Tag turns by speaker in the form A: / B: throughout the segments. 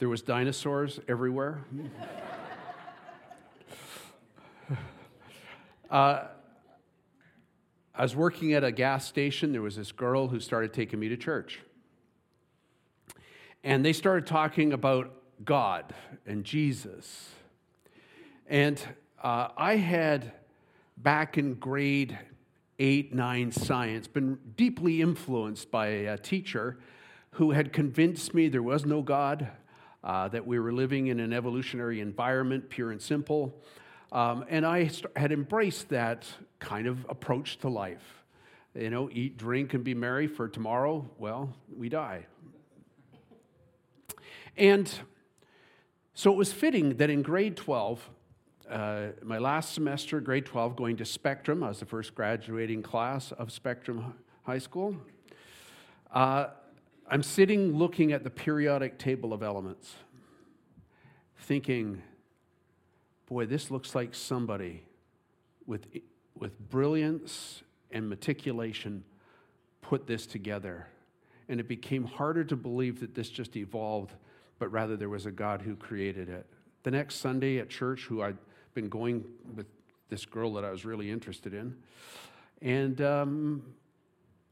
A: There was dinosaurs everywhere. uh, I was working at a gas station. There was this girl who started taking me to church. And they started talking about God and Jesus. And uh, I had, back in grade eight, nine science, been deeply influenced by a teacher who had convinced me there was no God, uh, that we were living in an evolutionary environment, pure and simple. Um, and I had embraced that kind of approach to life. You know, eat, drink, and be merry for tomorrow, well, we die. And so it was fitting that in grade 12, uh, my last semester, grade 12, going to Spectrum, I was the first graduating class of Spectrum High School. Uh, I'm sitting looking at the periodic table of elements, thinking, boy, this looks like somebody with, with brilliance and meticulation put this together. And it became harder to believe that this just evolved, but rather there was a God who created it. The next Sunday at church, who I'd been going with this girl that I was really interested in, and um,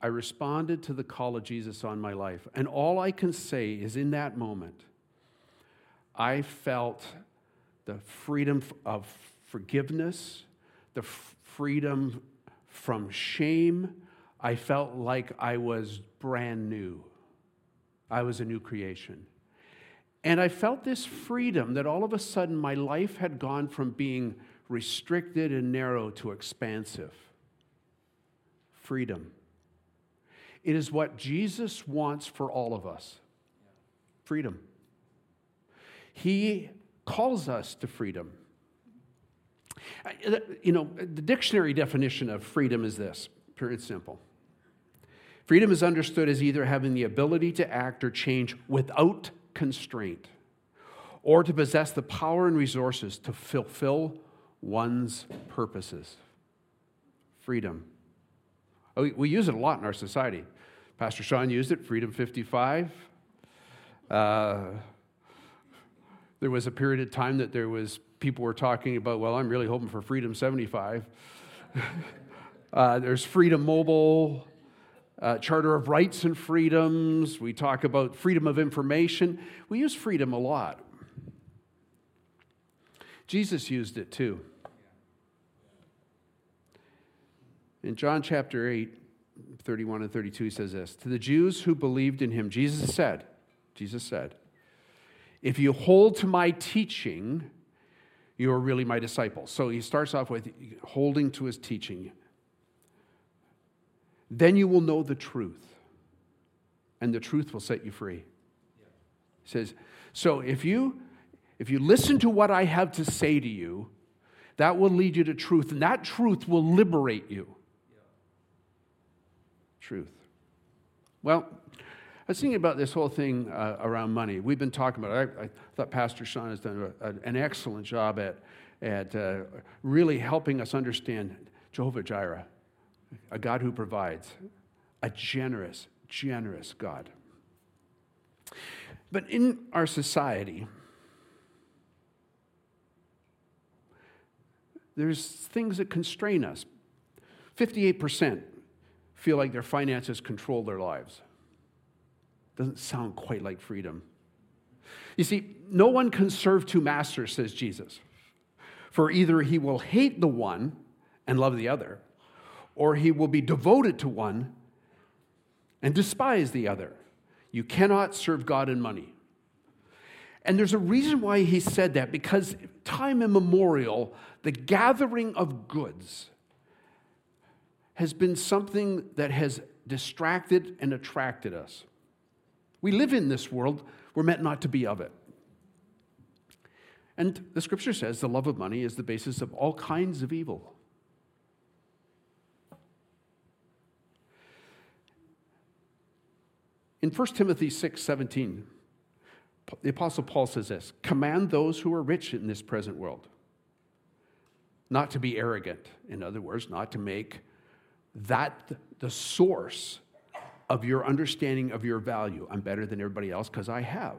A: I responded to the call of Jesus on my life. And all I can say is in that moment, I felt the freedom of forgiveness, the freedom from shame. I felt like I was brand new. I was a new creation. And I felt this freedom that all of a sudden my life had gone from being restricted and narrow to expansive. Freedom. It is what Jesus wants for all of us freedom. He calls us to freedom. Uh, you know, the dictionary definition of freedom is this pure and simple. Freedom is understood as either having the ability to act or change without constraint, or to possess the power and resources to fulfill one's purposes. Freedom. We use it a lot in our society. Pastor Sean used it, Freedom 55. Uh, there was a period of time that there was people were talking about, well, I'm really hoping for Freedom 75. uh, there's Freedom Mobile, uh, Charter of Rights and Freedoms. We talk about freedom of information. We use freedom a lot. Jesus used it too. In John chapter 8, 31 and 32, he says this To the Jews who believed in him, Jesus said, Jesus said, If you hold to my teaching, you are really my disciples. So he starts off with holding to his teaching. Then you will know the truth, and the truth will set you free. He says, So if you if you listen to what I have to say to you, that will lead you to truth, and that truth will liberate you truth. Well, I was thinking about this whole thing uh, around money. We've been talking about it. I, I thought Pastor Sean has done a, an excellent job at, at uh, really helping us understand Jehovah Jireh, a God who provides, a generous, generous God. But in our society, there's things that constrain us. 58% feel like their finances control their lives. Doesn't sound quite like freedom. You see, no one can serve two masters, says Jesus. For either he will hate the one and love the other, or he will be devoted to one and despise the other. You cannot serve God and money. And there's a reason why he said that because time immemorial, the gathering of goods has been something that has distracted and attracted us. We live in this world, we're meant not to be of it. And the scripture says the love of money is the basis of all kinds of evil. In 1 Timothy 6 17, the Apostle Paul says this Command those who are rich in this present world not to be arrogant. In other words, not to make that the source of your understanding of your value. I'm better than everybody else because I have.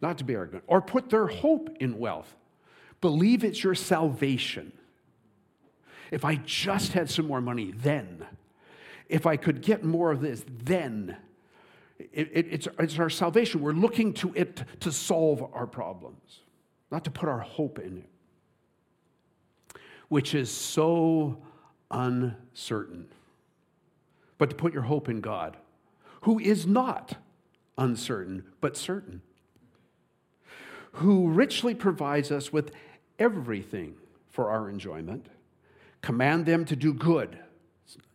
A: not to be arrogant, or put their hope in wealth. Believe it's your salvation. If I just had some more money, then. If I could get more of this, then. It, it, it's, it's our salvation. We're looking to it to solve our problems, not to put our hope in it, which is so uncertain. But to put your hope in God, who is not uncertain, but certain, who richly provides us with everything for our enjoyment. Command them to do good.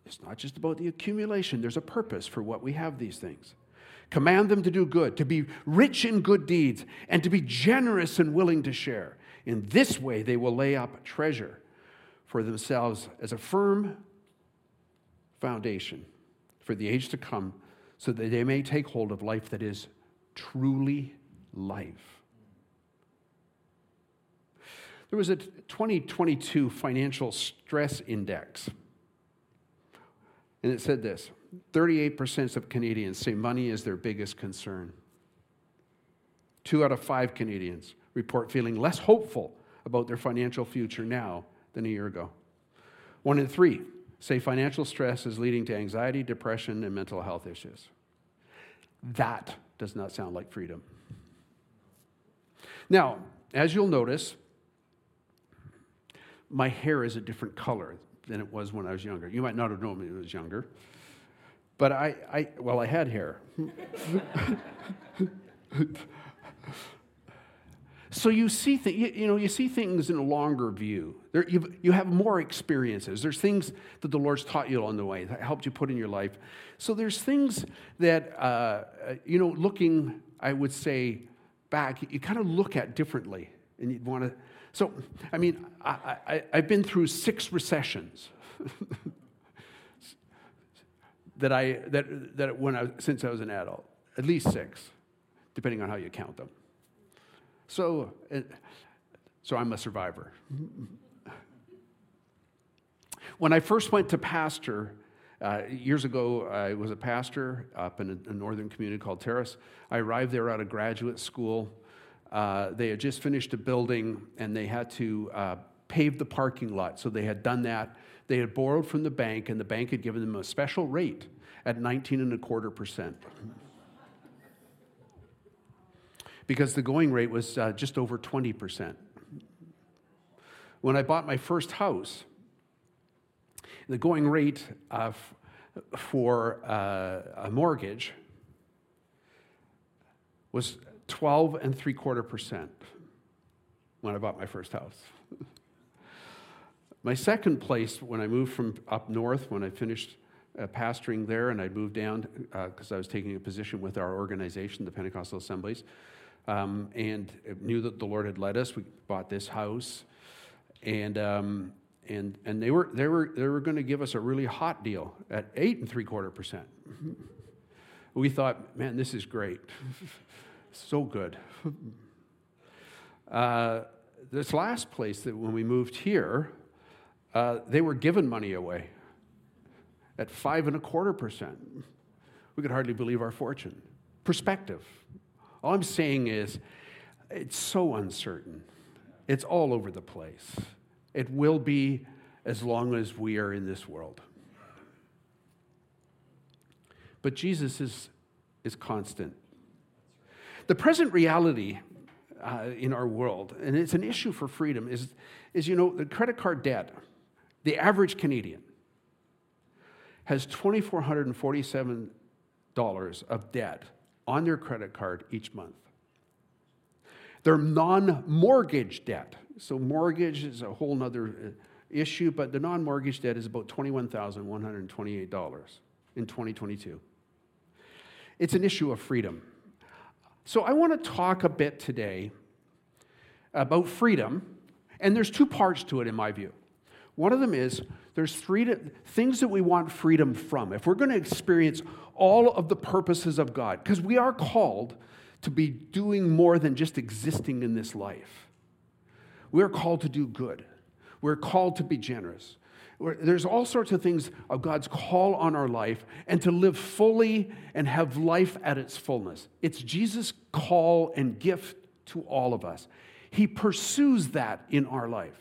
A: It's not just about the accumulation, there's a purpose for what we have these things. Command them to do good, to be rich in good deeds, and to be generous and willing to share. In this way, they will lay up treasure for themselves as a firm foundation for the age to come, so that they may take hold of life that is truly life. There was a 2022 financial stress index, and it said this 38% of Canadians say money is their biggest concern. Two out of five Canadians report feeling less hopeful about their financial future now than a year ago. One in three say financial stress is leading to anxiety, depression, and mental health issues. That does not sound like freedom. Now, as you'll notice, my hair is a different color than it was when I was younger. You might not have known me when I was younger, but I, I well, I had hair. so you see, th- you, you, know, you see things in a longer view. There, you have more experiences. There's things that the Lord's taught you along the way that helped you put in your life. So there's things that, uh, you know, looking, I would say, back, you kind of look at differently, and you'd want to so, I mean, I, have been through six recessions that I, that, that when I, since I was an adult, at least six, depending on how you count them. So, so I'm a survivor. When I first went to pastor, uh, years ago, I was a pastor up in a, a northern community called Terrace. I arrived there out of graduate school. Uh, they had just finished a building and they had to uh, pave the parking lot. So they had done that. They had borrowed from the bank, and the bank had given them a special rate at 19 and a quarter percent. Because the going rate was uh, just over 20%. When I bought my first house, the going rate uh, for uh, a mortgage was 12 and three quarter percent when I bought my first house. my second place, when I moved from up north, when I finished uh, pastoring there and I moved down because uh, I was taking a position with our organization, the Pentecostal Assemblies, um, and knew that the Lord had led us. We bought this house, and um, and and they were they were they were going to give us a really hot deal at eight and three quarter percent. we thought, man, this is great. so good. Uh, this last place that when we moved here, uh, they were giving money away at five and a quarter percent. We could hardly believe our fortune. Perspective. All I'm saying is, it's so uncertain. It's all over the place. It will be as long as we are in this world. But Jesus is, is constant. The present reality uh, in our world, and it's an issue for freedom, is, is you know, the credit card debt, the average Canadian has $2,447 of debt on their credit card each month. Their non mortgage debt, so mortgage is a whole other uh, issue, but the non mortgage debt is about $21,128 in 2022. It's an issue of freedom. So I want to talk a bit today about freedom, and there's two parts to it in my view. One of them is there's three things that we want freedom from. If we're going to experience all of the purposes of God, because we are called to be doing more than just existing in this life. We're called to do good. We're called to be generous. There's all sorts of things of God's call on our life and to live fully and have life at its fullness. It's Jesus' call and gift to all of us. He pursues that in our life.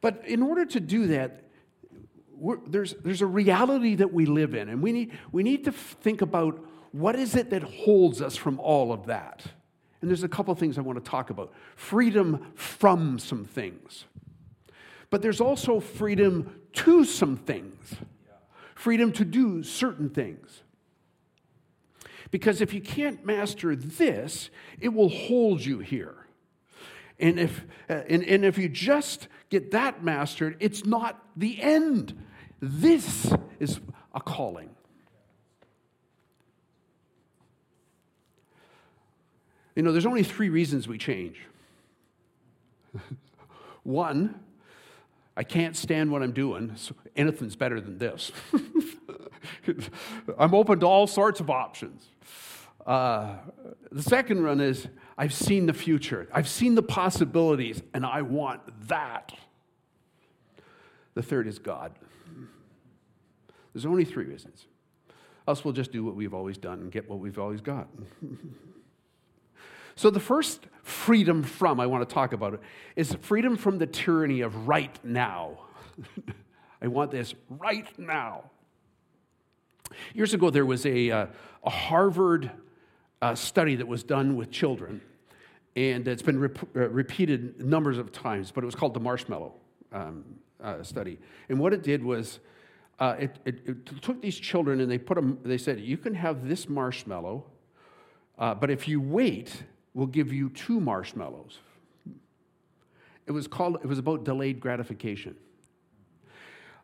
A: But in order to do that, there's, there's a reality that we live in, and we need, we need to think about what is it that holds us from all of that. And there's a couple things I want to talk about freedom from some things. But there's also freedom to some things, freedom to do certain things. Because if you can't master this, it will hold you here. And if, uh, and, and if you just get that mastered, it's not the end. This is a calling. You know, there's only three reasons we change. One, I can't stand what I'm doing, so anything's better than this. I'm open to all sorts of options. Uh, the second one is I've seen the future, I've seen the possibilities, and I want that. The third is God. There's only three reasons. Else we'll just do what we've always done and get what we've always got. so, the first freedom from I want to talk about it is freedom from the tyranny of right now. I want this right now. Years ago, there was a, uh, a Harvard uh, study that was done with children, and it's been rep- uh, repeated numbers of times, but it was called the marshmallow um, uh, study. And what it did was uh, it, it, it, took these children and they put them, they said, you can have this marshmallow, uh, but if you wait, we'll give you two marshmallows. It was called, it was about delayed gratification.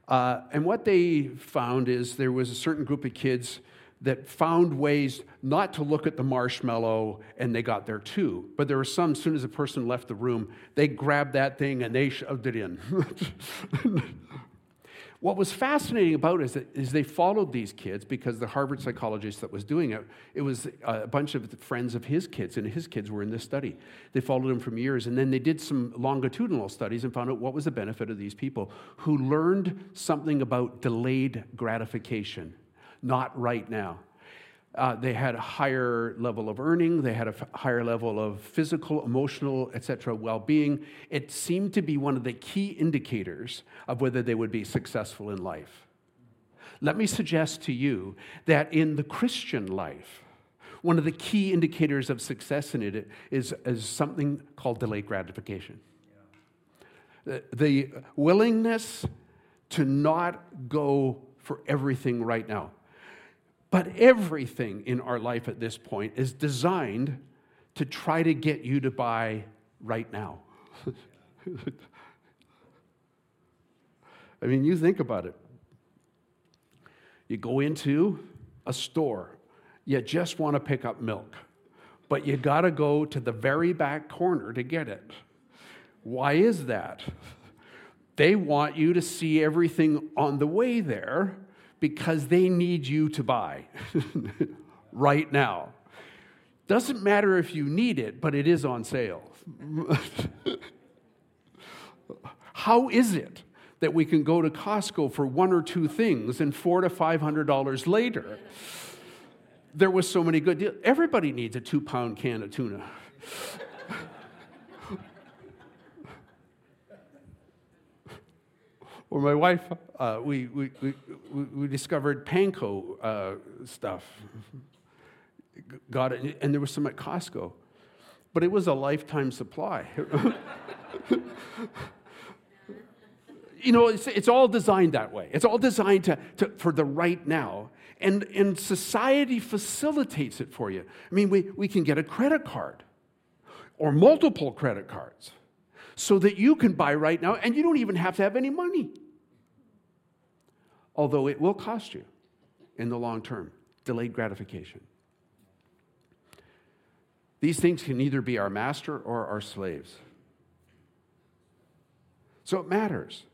A: Uh, and what they found is there was a certain group of kids that found ways not to look at the marshmallow and they got there too. But there were some, as soon as a person left the room, they grabbed that thing and they shoved it in. what was fascinating about it is, that, is they followed these kids because the Harvard psychologist that was doing it, it was a bunch of friends of his kids, and his kids were in this study. They followed him from years, and then they did some longitudinal studies and found out what was the benefit of these people who learned something about delayed gratification not right now. Uh, they had a higher level of earning, they had a f- higher level of physical, emotional, etc., well being. It seemed to be one of the key indicators of whether they would be successful in life. Let me suggest to you that in the Christian life, one of the key indicators of success in it is, is something called delayed gratification. Yeah. The, the willingness to not go for everything right now. But everything in our life at this point is designed to try to get you to buy right now. I mean, you think about it. You go into a store, you just want to pick up milk, but you got to go to the very back corner to get it. Why is that? They want you to see everything on the way there because they need you to buy right now. Doesn't matter if you need it, but it is on sale. How is it that we can go to Costco for one or two things and four to five hundred dollars later? There was so many good deals. Everybody needs a two pound can of tuna. Or my wife, uh, we, we, we, we, discovered panko uh, stuff. Got it, and there was some at Costco, but it was a lifetime supply. you know, it's, it's all designed that way. It's all designed to, to, for the right now. And, and society facilitates it for you. I mean, we, we can get a credit card or multiple credit cards so that you can buy right now and you don't even have to have any money. Although it will cost you in the long term, delayed gratification. These things can either be our master or our slaves. So it matters.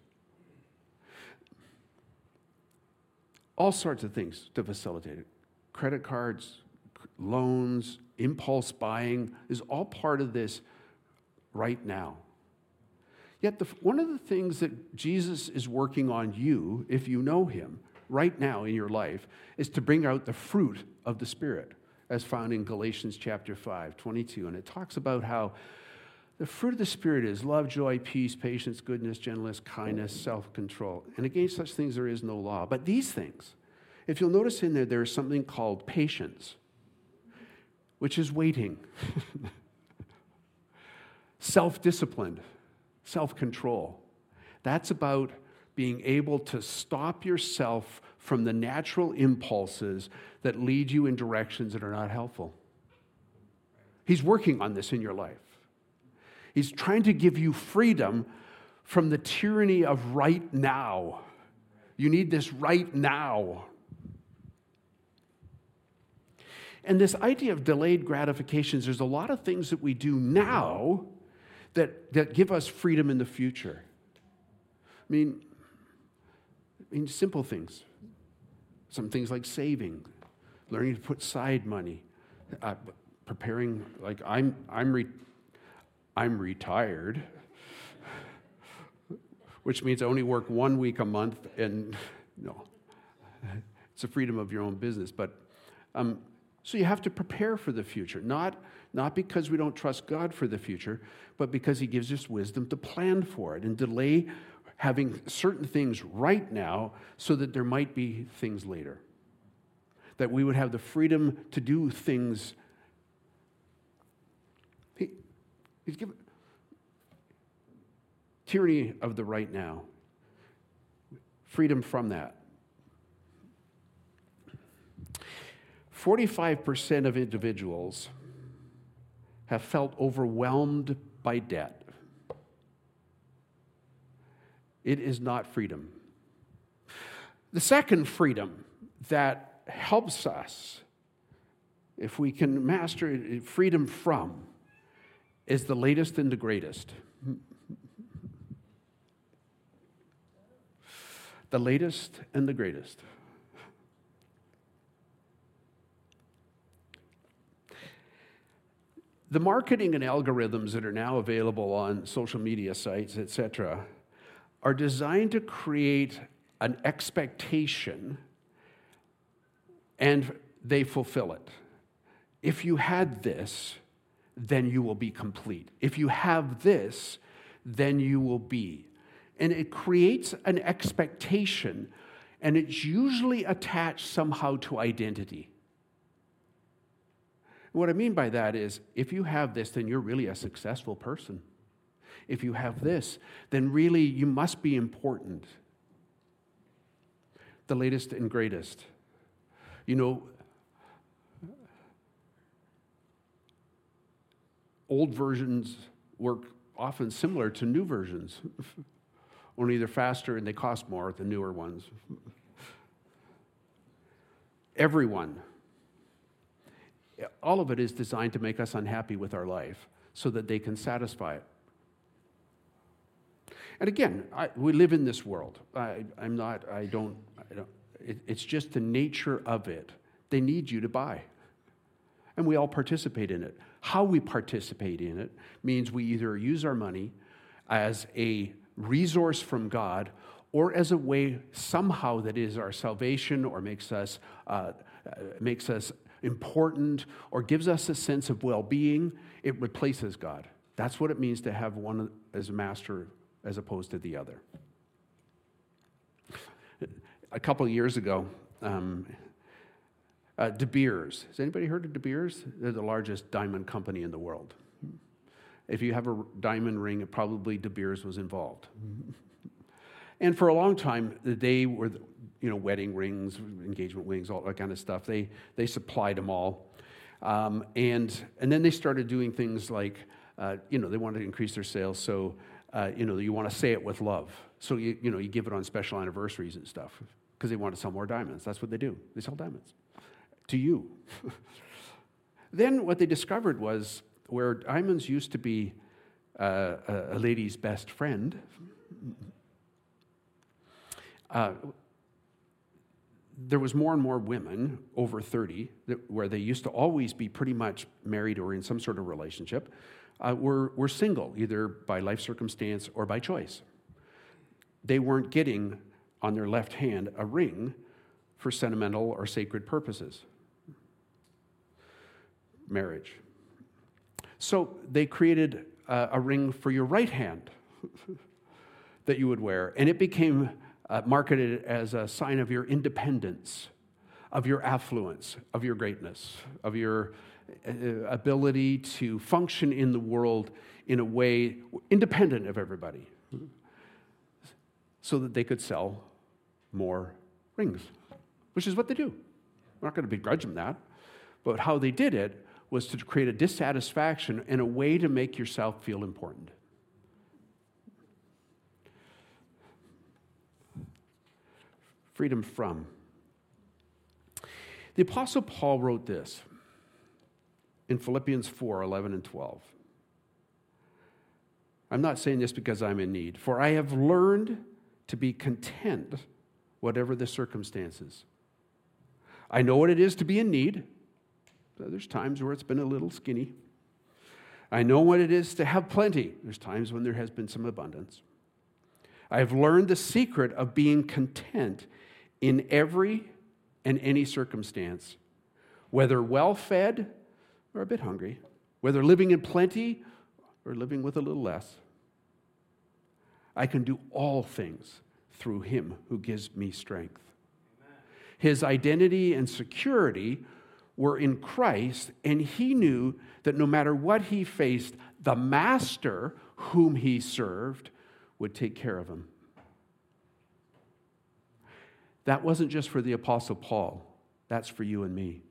A: All sorts of things to facilitate it. Credit cards, loans, impulse buying is all part of this right now. Yet, the, one of the things that Jesus is working on you, if you know him, right now in your life, is to bring out the fruit of the Spirit, as found in Galatians chapter 5, 22. And it talks about how the fruit of the Spirit is love, joy, peace, patience, goodness, gentleness, kindness, self control. And against such things there is no law. But these things, if you'll notice in there, there is something called patience, which is waiting, self disciplined self control. That's about being able to stop yourself from the natural impulses that lead you in directions that are not helpful. He's working on this in your life. He's trying to give you freedom from the tyranny of right now. You need this right now. And this idea of delayed gratifications, there's a lot of things that we do now that, that give us freedom in the future. I mean, I mean, simple things. Some things like saving, learning to put side money, uh, preparing, like I'm, I'm, re- I'm retired, which means I only work one week a month, and no, it's a freedom of your own business. But um, so you have to prepare for the future, not not because we don't trust God for the future, but because He gives us wisdom to plan for it and delay having certain things right now so that there might be things later. That we would have the freedom to do things. He, he's given tyranny of the right now, freedom from that. 45% of individuals have felt overwhelmed by debt. It is not freedom. The second freedom that helps us, if we can master freedom from, is the latest and the greatest. The latest and the greatest. The marketing and algorithms that are now available on social media sites, etc., are designed to create an expectation and they fulfill it. If you had this, then you will be complete. If you have this, then you will be. And it creates an expectation, and it's usually attached somehow to identity. What I mean by that is if you have this, then you're really a successful person. If you have this, then really you must be important. The latest and greatest. You know, old versions work often similar to new versions, only they're faster and they cost more, the newer ones. Everyone all of it is designed to make us unhappy with our life so that they can satisfy it. And again, I, we live in this world. I, am not, I don't, I don't it, it's just the nature of it. They need you to buy. And we all participate in it. How we participate in it means we either use our money as a resource from God or as a way somehow that is our salvation or makes us, uh, makes us important, or gives us a sense of well being, it replaces God. That's what it means to have one as a master as opposed to the other. A couple years ago, um, uh, De Beers. Has anybody heard of De Beers? They're the largest diamond company in the world. If you have a diamond ring, it probably De Beers was involved. And for a long time, they were you know, wedding rings, engagement rings, all that kind of stuff. They, they supplied them all. Um, and, and then they started doing things like, uh, you know, they wanted to increase their sales. So, uh, you know, you want to say it with love. So, you, you know, you give it on special anniversaries and stuff because they want to sell more diamonds. That's what they do. They sell diamonds to you. then what they discovered was where diamonds used to be uh, a, lady's best friend, uh, there was more and more women over 30 that, where they used to always be pretty much married or in some sort of relationship uh, were, were single, either by life circumstance or by choice. They weren't getting on their left hand a ring for sentimental or sacred purposes. Marriage. So they created uh, a ring for your right hand that you would wear, and it became uh, marketed as a sign of your independence, of your affluence, of your greatness, of your uh, ability to function in the world in a way independent of everybody, so that they could sell more rings, which is what they do. I'm not going to begrudge them that. But how they did it was to create a dissatisfaction and a way to make yourself feel important. Freedom from. The Apostle Paul wrote this in Philippians 4 11 and 12. I'm not saying this because I'm in need, for I have learned to be content, whatever the circumstances. I know what it is to be in need. There's times where it's been a little skinny. I know what it is to have plenty. There's times when there has been some abundance. I have learned the secret of being content in every and any circumstance, whether well fed or a bit hungry, whether living in plenty or living with a little less. I can do all things through him who gives me strength. His identity and security were in Christ, and he knew that no matter what he faced, the master whom he served would take care of him. That wasn't just for the Apostle Paul, that's for you and me.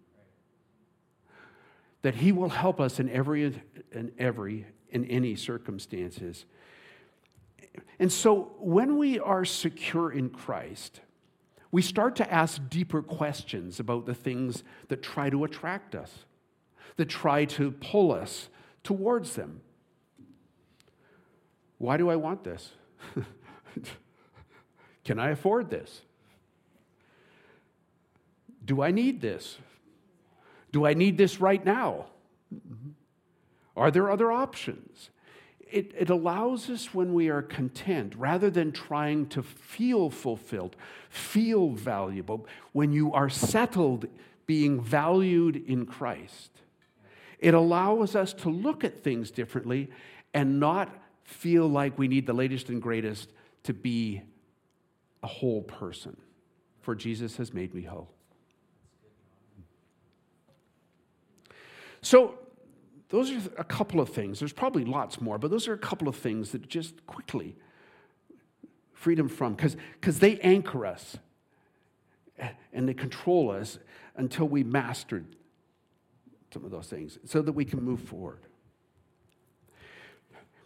A: That he will help us in every in every in any circumstances. And so when we are secure in Christ, we start to ask deeper questions about the things that try to attract us, that try to pull us towards them. Why do I want this? Can I afford this? Do I need this? Do I need this right now? Are there other options? it, it allows us when we are content, rather than trying to feel fulfilled, feel valuable, when you are settled being valued in Christ, it allows us to look at things differently and not feel like we need the latest and greatest to be a whole person. For Jesus has made me whole. So, those are a couple of things. There's probably lots more, but those are a couple of things that just quickly freedom from, because they anchor us and they control us until we mastered some of those things so that we can move forward.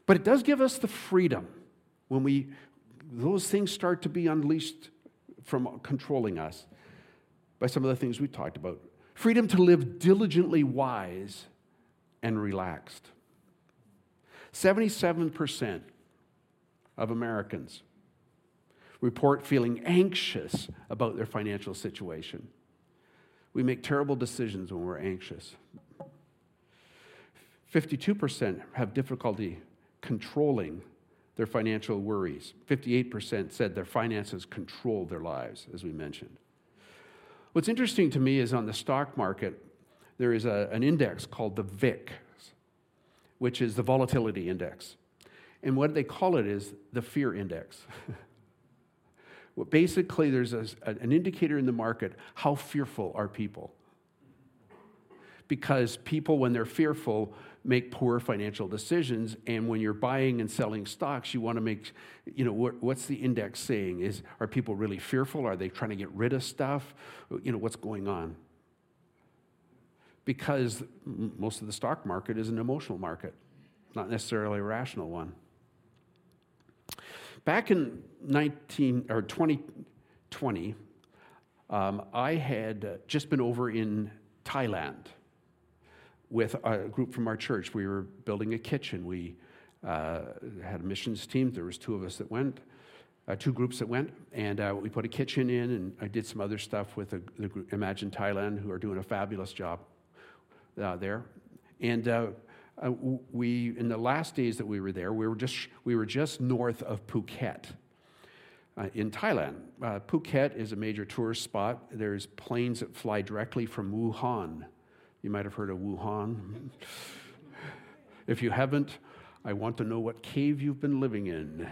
A: But it does give us the freedom when we those things start to be unleashed from controlling us by some of the things we talked about. Freedom to live diligently wise and relaxed. 77% of Americans report feeling anxious about their financial situation. We make terrible decisions when we're anxious. 52% have difficulty controlling their financial worries. 58% said their finances control their lives, as we mentioned. What's interesting to me is on the stock market, there is a, an index called the VIX, which is the volatility index. And what they call it is the fear index. well, basically, there's a, an indicator in the market how fearful are people. Because people, when they're fearful, make poor financial decisions. And when you're buying and selling stocks, you want to make, you know, what, what's the index saying? Is, are people really fearful? Are they trying to get rid of stuff? You know, what's going on? because most of the stock market is an emotional market, not necessarily a rational one. Back in 19 or 2020, um, I had just been over in Thailand with a group from our church. We were building a kitchen. We uh, had a missions team. There was two of us that went, uh, two groups that went, and uh, we put a kitchen in. And I did some other stuff with the, the group, Imagine Thailand, who are doing a fabulous job uh, there. And uh, uh, we in the last days that we were there, we were just we were just north of Phuket. Uh, in Thailand. Uh, Phuket is a major tourist spot. There's planes that fly directly from Wuhan. You might have heard of Wuhan. if you haven't, I want to know what cave you've been living in.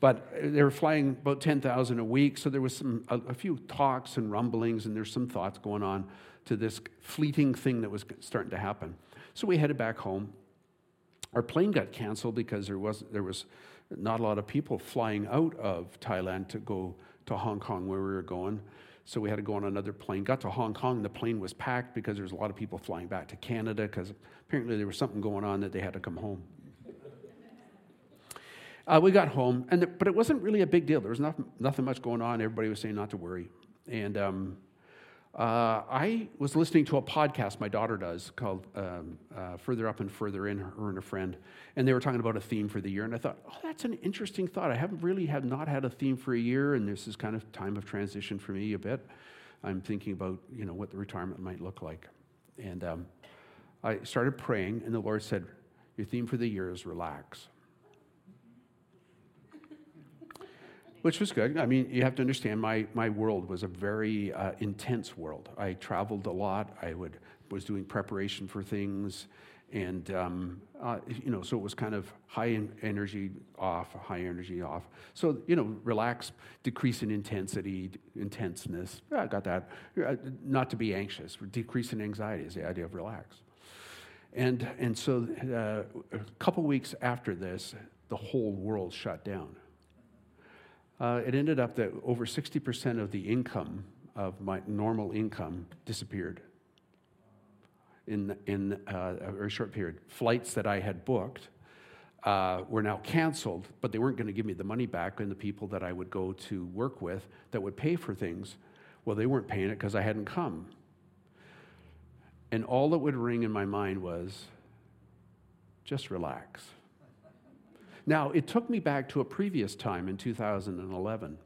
A: but they were flying about 10,000 a week, so there was some, a, a few talks and rumblings, and there's some thoughts going on to this fleeting thing that was starting to happen. So we headed back home. Our plane got canceled because there was, there was not a lot of people flying out of Thailand to go to Hong Kong where we were going. So we had to go on another plane. Got to Hong Kong, the plane was packed because there was a lot of people flying back to Canada because apparently there was something going on that they had to come home. Uh, we got home, and the, but it wasn't really a big deal. There was not, nothing much going on. Everybody was saying not to worry. And um, uh, I was listening to a podcast my daughter does called um, uh, Further Up and Further In, her and a friend, and they were talking about a theme for the year. And I thought, oh, that's an interesting thought. I haven't really have not had a theme for a year, and this is kind of time of transition for me a bit. I'm thinking about you know what the retirement might look like, and um, I started praying, and the Lord said, "Your theme for the year is relax." Which was good. I mean, you have to understand my, my world was a very uh, intense world. I traveled a lot. I would, was doing preparation for things. And, um, uh, you know, so it was kind of high energy off, high energy off. So, you know, relax, decrease in intensity, intenseness. Yeah, I got that. Not to be anxious. Decrease in anxiety is the idea of relax. And, and so uh, a couple weeks after this, the whole world shut down uh, it ended up that over 60% of the income of my normal income disappeared in, in uh, a very short period. Flights that I had booked uh, were now canceled, but they weren't going to give me the money back, and the people that I would go to work with that would pay for things, well, they weren't paying it because I hadn't come. And all that would ring in my mind was just relax. Now, it took me back to a previous time in 2011.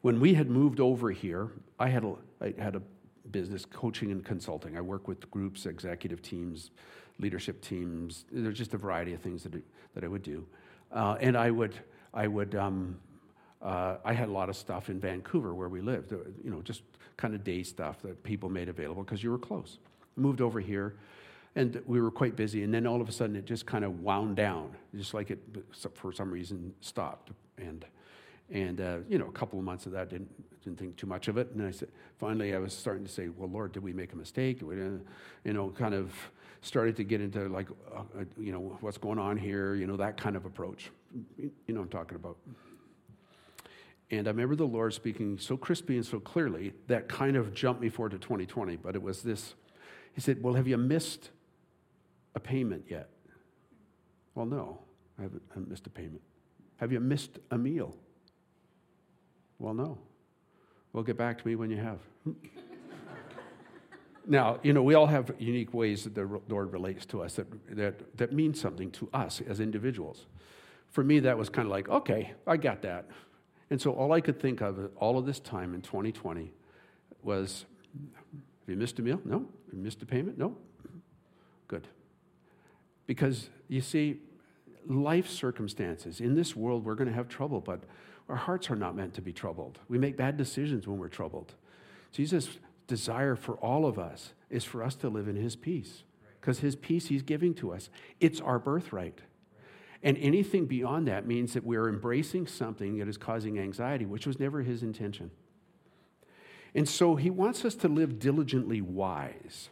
A: When we had moved over here, I had a, I had a business coaching and consulting. I work with groups, executive teams, leadership teams. There's just a variety of things that, that I would do. Uh, and I would, I would, um, uh, I had a lot of stuff in Vancouver where we lived, you know, just kind of day stuff that people made available because you were close. I moved over here and we were quite busy. And then all of a sudden, it just kind of wound down, just like it for some reason stopped. And and uh, you know, a couple of months of that didn't didn't think too much of it. And I said, finally, I was starting to say, well, Lord, did we make a mistake? We, you know, kind of started to get into like, uh, uh, you know, what's going on here? You know, that kind of approach. You know, I'm talking about. And I remember the Lord speaking so crispy and so clearly that kind of jumped me forward to 2020. But it was this. He said, Well, have you missed a payment yet? Well, no, I haven't, I haven't missed a payment. Have you missed a meal? Well, no. Well, get back to me when you have. now, you know, we all have unique ways that the Lord relates to us that, that, that mean something to us as individuals. For me, that was kind of like, okay, I got that. And so all I could think of all of this time in 2020 was, have you missed a meal? No. Have you missed a payment? No. Good. Because you see, life circumstances, in this world, we're going to have trouble, but our hearts are not meant to be troubled. We make bad decisions when we're troubled. Jesus' desire for all of us is for us to live in his peace because his peace he's giving to us. It's our birthright. And anything beyond that means that we're embracing something that is causing anxiety, which was never his intention. And so he wants us to live diligently wise.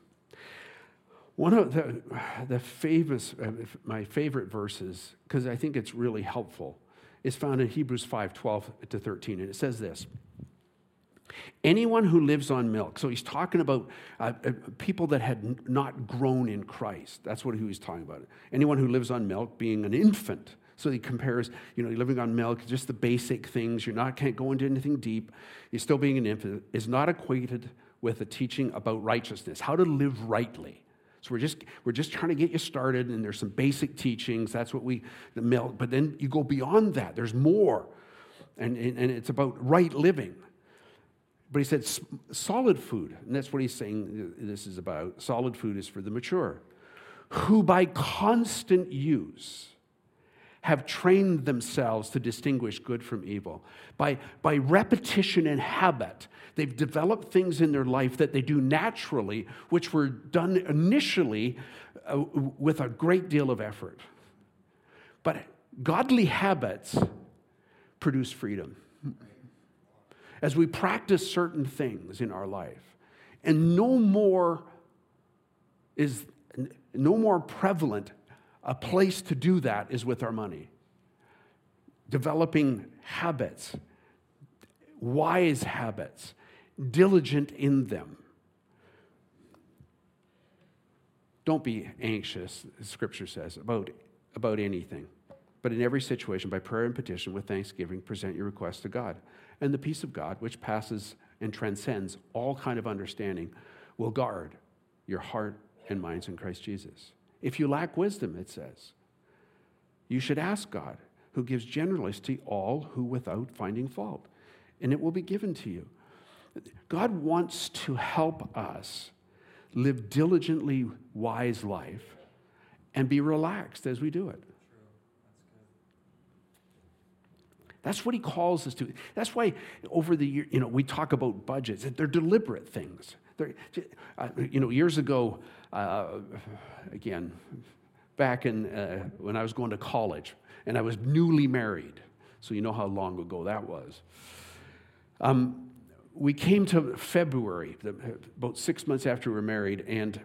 A: One of the, the famous, uh, my favorite verses, because I think it's really helpful, is found in Hebrews 5 12 to 13. And it says this Anyone who lives on milk, so he's talking about uh, uh people that had not grown in Christ. That's what he was talking about. Anyone who lives on milk being an infant. So he compares, you know, you're living on milk, just the basic things. You're not, can't go into anything deep. You're still being an infant, is not acquainted with the teaching about righteousness, how to live rightly. So we're just, we're just trying to get you started, and there's some basic teachings. That's what we, the milk. But then you go beyond that. There's more. And, and, and it's about right living. But he said solid food, and that's what he's saying this is about. Solid food is for the mature. who by constant use have trained themselves to distinguish good from evil. By, by repetition and habit, they've developed things in their life that they do naturally, which were done initially uh, with a great deal of effort. But godly habits produce freedom. As we practice certain things in our life, and no more is no more prevalent a place to do that is with our money. Developing habits, wise habits, diligent in them. Don't be anxious, scripture says, about, about anything. But in every situation, by prayer and petition, with thanksgiving, present your requests to God. And the peace of God, which passes and transcends all kind of understanding, will guard your heart and minds in Christ Jesus. If you lack wisdom, it says, you should ask God, who gives generously to all who without finding fault, and it will be given to you. God wants to help us live diligently wise life and be relaxed as we do it. That's what he calls us to. That's why over the year, you know, we talk about budgets. They're deliberate things. They're, uh, you know, years ago, uh, again, back in uh, when I was going to college, and I was newly married. So you know how long ago that was. Um, we came to February, about six months after we were married, and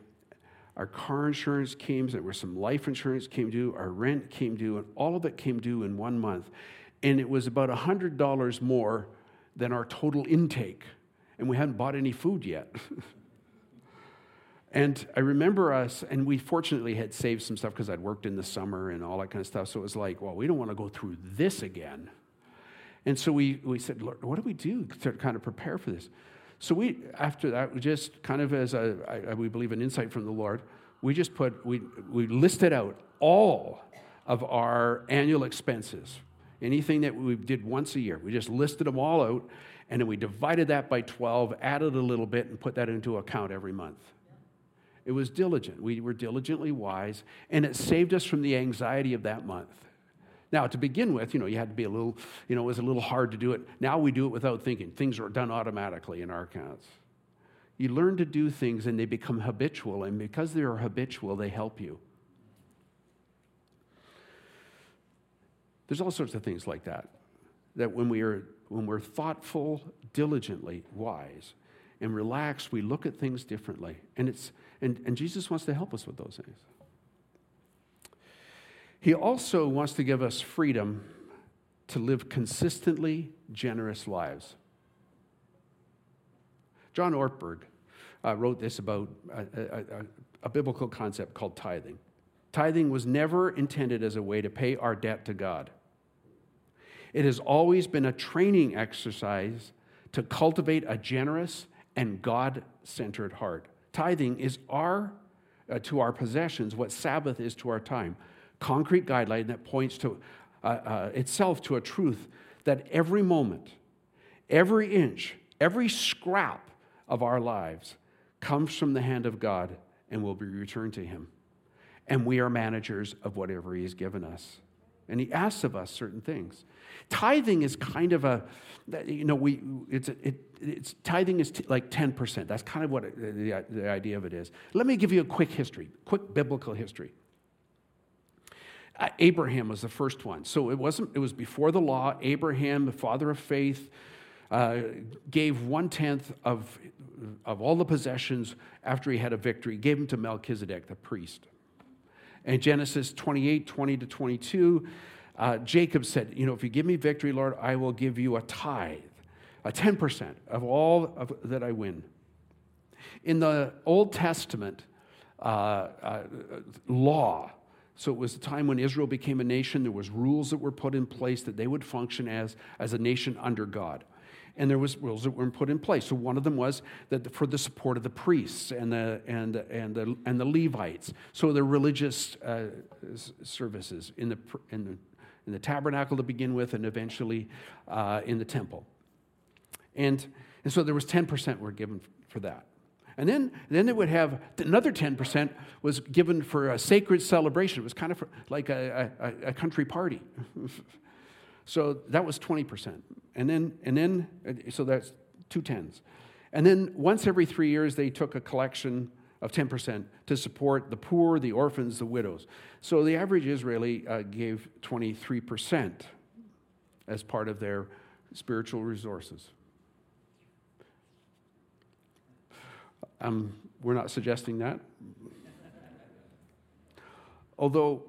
A: our car insurance came, there was some life insurance came due, our rent came due, and all of it came due in one month. And it was about $100 more than our total intake. And we hadn't bought any food yet. And I remember us, and we fortunately had saved some stuff because I'd worked in the summer and all that kind of stuff. So it was like, well, we don't want to go through this again. And so we, we said, Lord, what do we do to kind of prepare for this? So we, after that, we just kind of as a, I, we believe an insight from the Lord, we just put, we, we listed out all of our annual expenses, anything that we did once a year. We just listed them all out, and then we divided that by 12, added a little bit, and put that into account every month. It was diligent. We were diligently wise, and it saved us from the anxiety of that month. Now, to begin with, you know, you had to be a little, you know, it was a little hard to do it. Now we do it without thinking. Things are done automatically in our accounts. You learn to do things and they become habitual, and because they are habitual, they help you. There's all sorts of things like that. That when we are when we're thoughtful, diligently wise, and relaxed, we look at things differently. And it's and, and Jesus wants to help us with those things. He also wants to give us freedom to live consistently generous lives. John Ortberg uh, wrote this about a, a, a biblical concept called tithing. Tithing was never intended as a way to pay our debt to God. It has always been a training exercise to cultivate a generous and God centered heart. Tithing is our, uh, to our possessions what Sabbath is to our time. Concrete guideline that points to uh, uh, itself to a truth that every moment, every inch, every scrap of our lives comes from the hand of God and will be returned to Him. And we are managers of whatever He has given us. And He asks of us certain things. Tithing is kind of a, you know, we, it's, it, it's, tithing is t- like 10%. That's kind of what it, the, the idea of it is. Let me give you a quick history, quick biblical history. Uh, Abraham was the first one. So it wasn't, it was before the law. Abraham, the father of faith, uh, gave one tenth of, of all the possessions after he had a victory, gave them to Melchizedek, the priest. And Genesis 28 20 to 22, uh, Jacob said, You know, if you give me victory, Lord, I will give you a tithe, a 10% of all of, that I win. In the Old Testament uh, uh, law, so it was a time when Israel became a nation. There was rules that were put in place that they would function as, as a nation under God and there was rules that were put in place. So one of them was that for the support of the priests and the and and the and the Levites. So the religious uh, services in the in the in the tabernacle to begin with, and eventually uh, in the temple. And, and so there was 10% were given for that. And then, then they would have another 10% was given for a sacred celebration. It was kind of like a, a, a country party. so that was 20%. And then, and then, so that's two tens. And then once every three years, they took a collection of 10% to support the poor, the orphans, the widows. So the average Israeli uh, gave 23% as part of their spiritual resources. Um, we're not suggesting that. Although,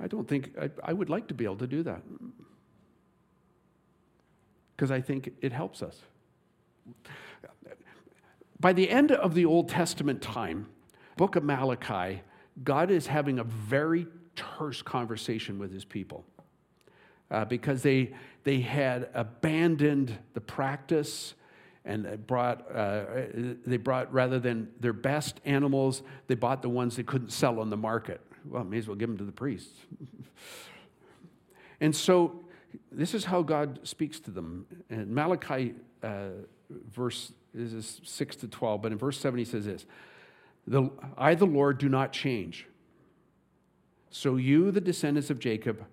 A: I don't think, I, I would like to be able to do that. Because I think it helps us. By the end of the Old Testament time, book of Malachi, God is having a very terse conversation with his people uh, because they, they had abandoned the practice and brought, uh, they brought rather than their best animals, they bought the ones they couldn't sell on the market. Well, may as well give them to the priests. and so this is how God speaks to them. And Malachi, uh, verse this is 6 to 12, but in verse 7 he says this the, I, the Lord, do not change. So you, the descendants of Jacob,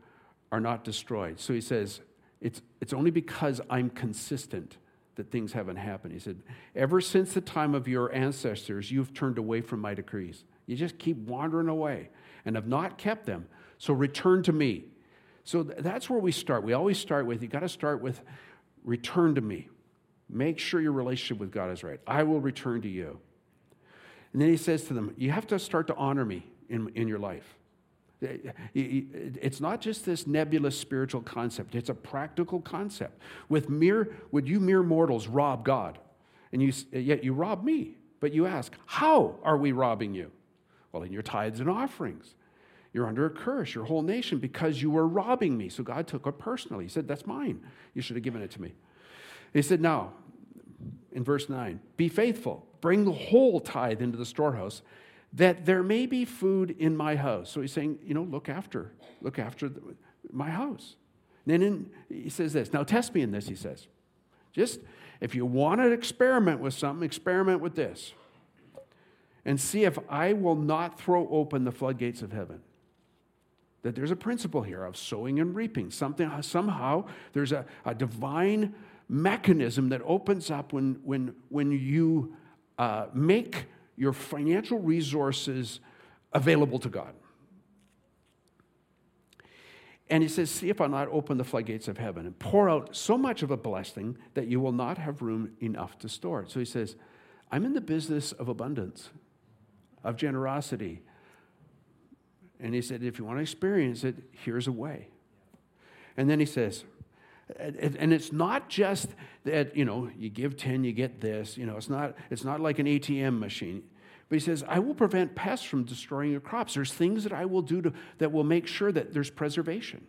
A: are not destroyed. So he says, it's, it's only because I'm consistent that things haven't happened. He said, Ever since the time of your ancestors, you've turned away from my decrees. You just keep wandering away and have not kept them. So return to me. So that's where we start. We always start with, you got to start with, return to me. Make sure your relationship with God is right. I will return to you. And then he says to them, You have to start to honor me in, in your life. It's not just this nebulous spiritual concept, it's a practical concept. With mere, would you mere mortals rob God? And you, yet you rob me. But you ask, How are we robbing you? Well, in your tithes and offerings. You're under a curse, your whole nation, because you were robbing me. So God took it personally. He said, That's mine. You should have given it to me. He said, Now, in verse 9, be faithful, bring the whole tithe into the storehouse, that there may be food in my house. So he's saying, you know, look after, look after the, my house. And then in, he says this, now test me in this, he says. Just if you want to experiment with something, experiment with this. And see if I will not throw open the floodgates of heaven. That there's a principle here of sowing and reaping. Something, somehow there's a, a divine mechanism that opens up when, when, when you uh, make your financial resources available to God. And he says, See if I'll not open the floodgates of heaven and pour out so much of a blessing that you will not have room enough to store it. So he says, I'm in the business of abundance, of generosity. And he said, If you want to experience it, here's a way. And then he says, and it's not just that you know you give 10 you get this you know it's not it's not like an atm machine but he says i will prevent pests from destroying your crops there's things that i will do to, that will make sure that there's preservation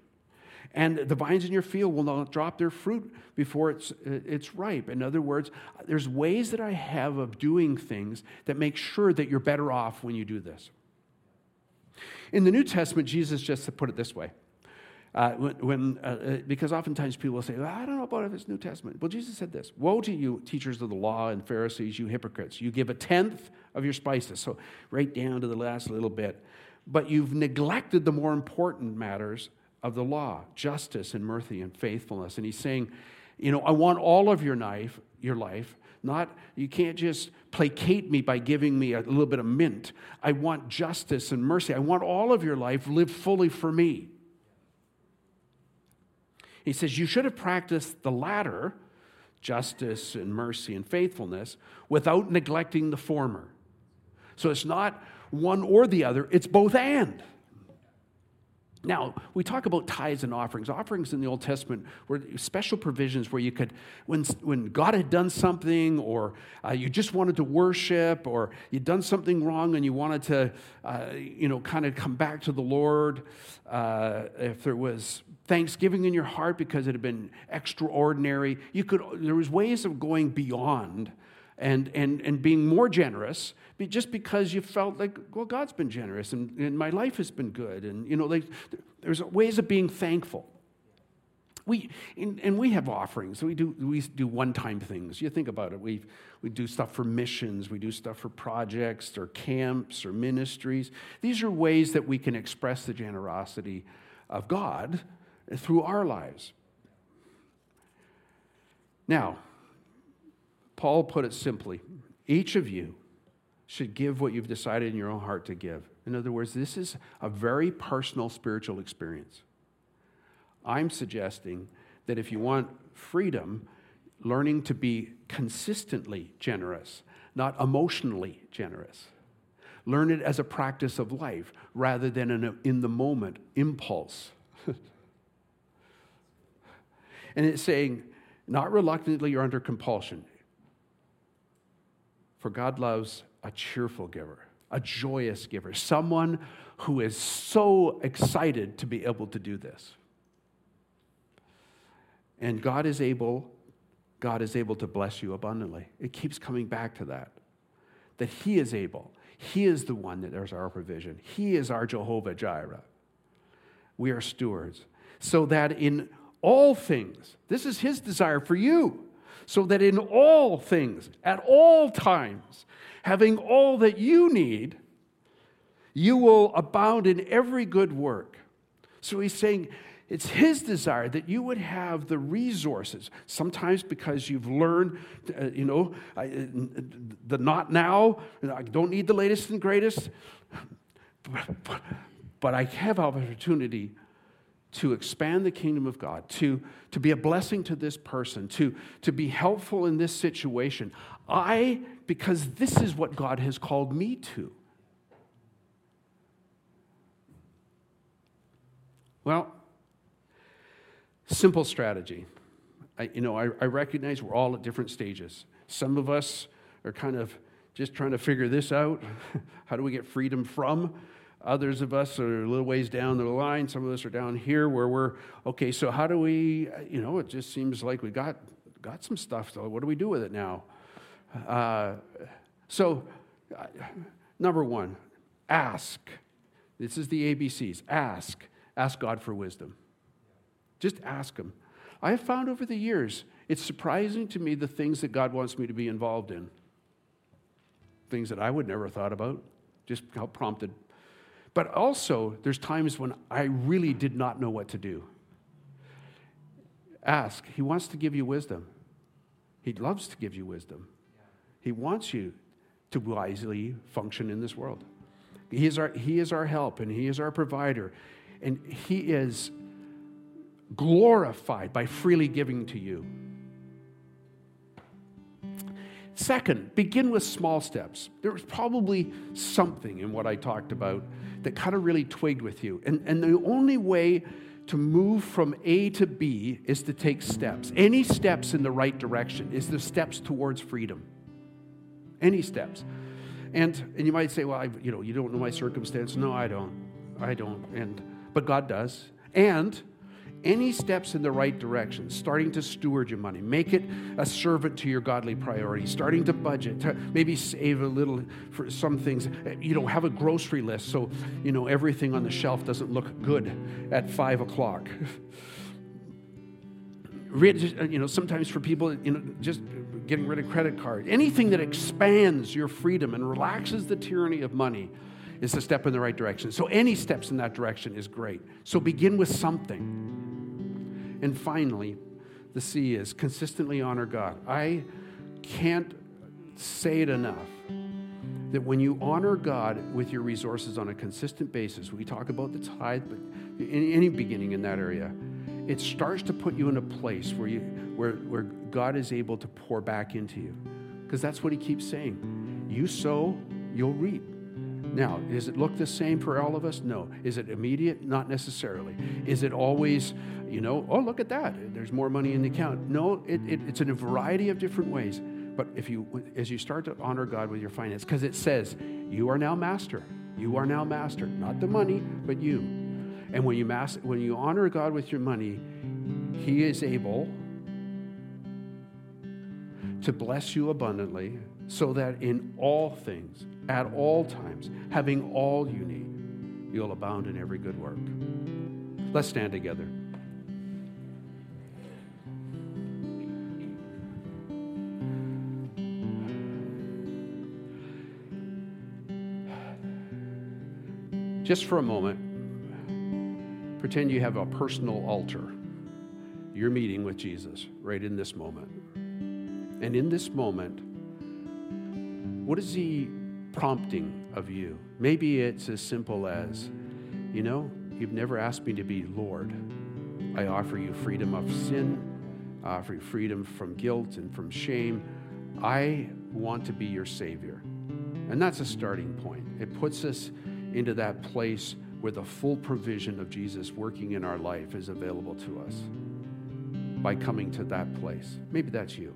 A: and the vines in your field will not drop their fruit before it's, it's ripe. In other words, there's ways that I have of doing things that make sure that you're better off when you do this. In the New Testament, Jesus just put it this way uh, when, uh, uh, because oftentimes people will say, well, I don't know about if it's New Testament. Well, Jesus said this Woe to you, teachers of the law and Pharisees, you hypocrites. You give a tenth of your spices, so right down to the last little bit. But you've neglected the more important matters of the law justice and mercy and faithfulness. And he's saying, you know, I want all of your life, your life. Not, you can't just placate me by giving me a little bit of mint. I want justice and mercy. I want all of your life lived fully for me. He says, You should have practiced the latter, justice and mercy and faithfulness, without neglecting the former. So it's not one or the other, it's both and. Now, we talk about tithes and offerings. Offerings in the Old Testament were special provisions where you could, when, when God had done something, or uh, you just wanted to worship, or you'd done something wrong and you wanted to, uh, you know, kind of come back to the Lord, uh, if there was thanksgiving in your heart because it had been extraordinary, you could, there was ways of going beyond and, and, and being more generous just because you felt like, well, God's been generous and, and my life has been good. And, you know, like, there's ways of being thankful. We, and, and we have offerings. We do, we do one time things. You think about it. We, we do stuff for missions, we do stuff for projects or camps or ministries. These are ways that we can express the generosity of God through our lives. Now, Paul put it simply each of you should give what you've decided in your own heart to give. In other words, this is a very personal spiritual experience. I'm suggesting that if you want freedom, learning to be consistently generous, not emotionally generous. Learn it as a practice of life rather than an in the moment impulse. and it's saying, not reluctantly or under compulsion. For God loves a cheerful giver, a joyous giver, someone who is so excited to be able to do this. And God is able, God is able to bless you abundantly. It keeps coming back to that. That He is able. He is the one that is our provision. He is our Jehovah Jireh. We are stewards. So that in all things, this is His desire for you, so that in all things, at all times, having all that you need, you will abound in every good work. So He's saying, it's His desire that you would have the resources, sometimes because you've learned, uh, you know, I, uh, the not now, I don't need the latest and greatest, but, but I have opportunity to expand the kingdom of God, to, to be a blessing to this person, to, to be helpful in this situation. I, because this is what God has called me to. Well, Simple strategy. I, you know, I, I recognize we're all at different stages. Some of us are kind of just trying to figure this out. How do we get freedom from? Others of us are a little ways down the line. Some of us are down here where we're, okay, so how do we, you know, it just seems like we got, got some stuff. So what do we do with it now? Uh, so, uh, number one, ask. This is the ABCs. Ask. Ask God for wisdom. Just ask Him. I have found over the years, it's surprising to me the things that God wants me to be involved in. Things that I would never have thought about, just how prompted. But also, there's times when I really did not know what to do. Ask. He wants to give you wisdom. He loves to give you wisdom. He wants you to wisely function in this world. He is our, he is our help and He is our provider. And He is glorified by freely giving to you. Second, begin with small steps. There was probably something in what I talked about that kind of really twigged with you. And, and the only way to move from A to B is to take steps. Any steps in the right direction is the steps towards freedom. Any steps. And, and you might say, well, I, you know, you don't know my circumstance. No, I don't. I don't. And, but God does. And any steps in the right direction, starting to steward your money, make it a servant to your godly priorities, starting to budget, to maybe save a little for some things. You know, have a grocery list so, you know, everything on the shelf doesn't look good at five o'clock. Uh, you know, sometimes for people, you know, just getting rid of credit card, anything that expands your freedom and relaxes the tyranny of money is a step in the right direction. So any steps in that direction is great. So begin with something. And finally, the C is consistently honor God. I can't say it enough that when you honor God with your resources on a consistent basis, we talk about the tithe, but in any beginning in that area, it starts to put you in a place where, you, where, where God is able to pour back into you. Because that's what he keeps saying. You sow, you'll reap. Now, does it look the same for all of us? No. Is it immediate? Not necessarily. Is it always, you know, oh, look at that, there's more money in the account? No, it, it, it's in a variety of different ways. But if you, as you start to honor God with your finance, because it says, you are now master. You are now master. Not the money, but you. And when you, mas- when you honor God with your money, He is able to bless you abundantly so that in all things, at all times, having all you need, you'll abound in every good work. Let's stand together. Just for a moment, pretend you have a personal altar. You're meeting with Jesus right in this moment. And in this moment, what is he prompting of you? Maybe it's as simple as, you know, you've never asked me to be Lord. I offer you freedom of sin, I offer you freedom from guilt and from shame. I want to be your Savior. And that's a starting point. It puts us into that place where the full provision of Jesus working in our life is available to us by coming to that place. Maybe that's you.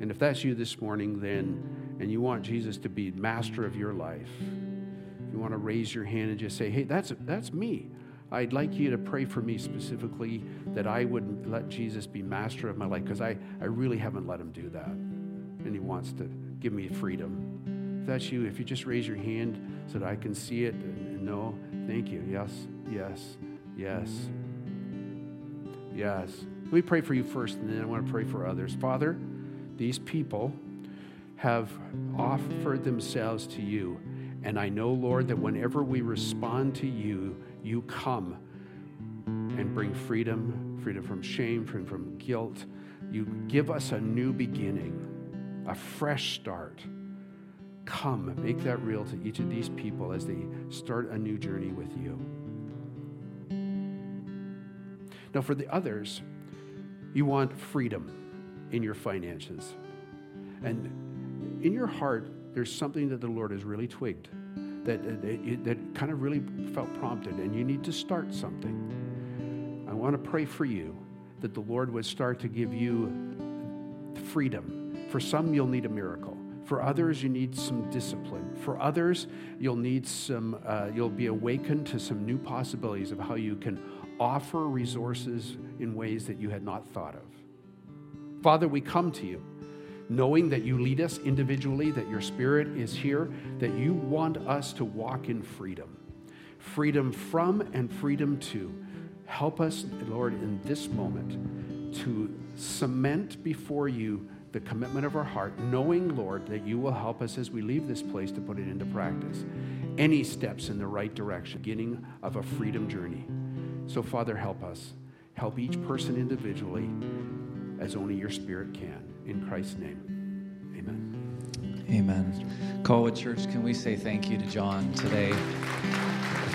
A: And if that's you this morning, then, and you want Jesus to be master of your life, if you want to raise your hand and just say, hey, that's, that's me. I'd like you to pray for me specifically that I would let Jesus be master of my life because I, I really haven't let him do that. And he wants to give me freedom. If that's you, if you just raise your hand so that I can see it and know, thank you. Yes, yes, yes, yes. Let me pray for you first, and then I want to pray for others. Father, these people have offered themselves to you. And I know, Lord, that whenever we respond to you, you come and bring freedom freedom from shame, freedom from guilt. You give us a new beginning, a fresh start. Come, make that real to each of these people as they start a new journey with you. Now, for the others, you want freedom in your finances. And in your heart, there's something that the Lord has really twigged, that, that, that kind of really felt prompted, and you need to start something. I want to pray for you that the Lord would start to give you freedom. For some, you'll need a miracle. For others, you need some discipline. For others, you'll need some, uh, you'll be awakened to some new possibilities of how you can offer resources in ways that you had not thought of. Father, we come to you knowing that you lead us individually, that your spirit is here, that you want us to walk in freedom. Freedom from and freedom to. Help us, Lord, in this moment to cement before you the commitment of our heart, knowing, Lord, that you will help us as we leave this place to put it into practice. Any steps in the right direction, beginning of a freedom journey. So, Father, help us. Help each person individually as only your Spirit can. In Christ's name, amen.
B: Amen. Colwood Church, can we say thank you to John today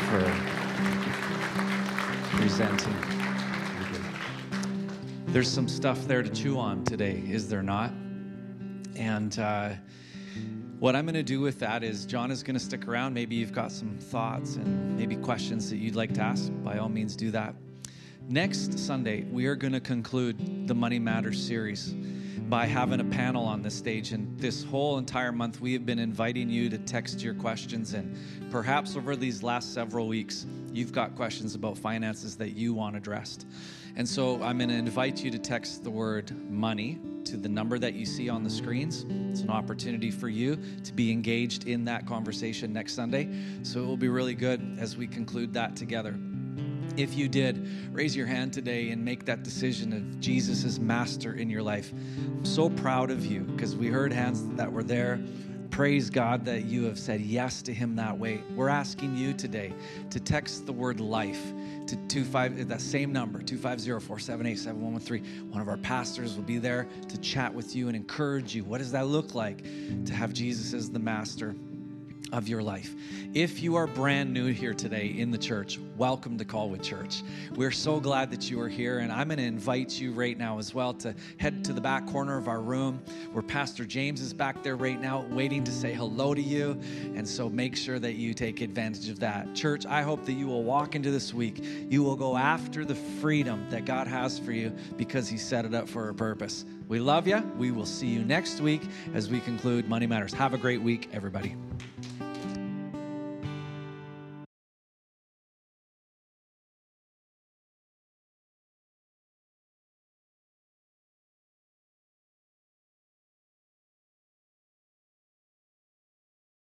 B: for presenting? There's some stuff there to chew on today, is there not? And uh, what I'm going to do with that is John is going to stick around. Maybe you've got some thoughts and maybe questions that you'd like to ask. By all means, do that. Next Sunday, we are going to conclude the Money Matters series by having a panel on this stage. And this whole entire month, we have been inviting you to text your questions. And perhaps over these last several weeks, you've got questions about finances that you want addressed. And so I'm going to invite you to text the word money to the number that you see on the screens. It's an opportunity for you to be engaged in that conversation next Sunday. So it will be really good as we conclude that together if you did, raise your hand today and make that decision of Jesus as master in your life. I'm so proud of you because we heard hands that were there. Praise God that you have said yes to Him that way. We're asking you today to text the word life to 25, that same number, 250-478-7113. One of our pastors will be there to chat with you and encourage you. What does that look like to have Jesus as the master of your life. If you are brand new here today in the church, welcome to Colwood Church. We're so glad that you are here, and I'm going to invite you right now as well to head to the back corner of our room where Pastor James is back there right now waiting to say hello to you. And so make sure that you take advantage of that. Church, I hope that you will walk into this week. You will go after the freedom that God has for you because He set it up for a purpose. We love you. We will see you next week as we conclude Money Matters. Have a great week, everybody.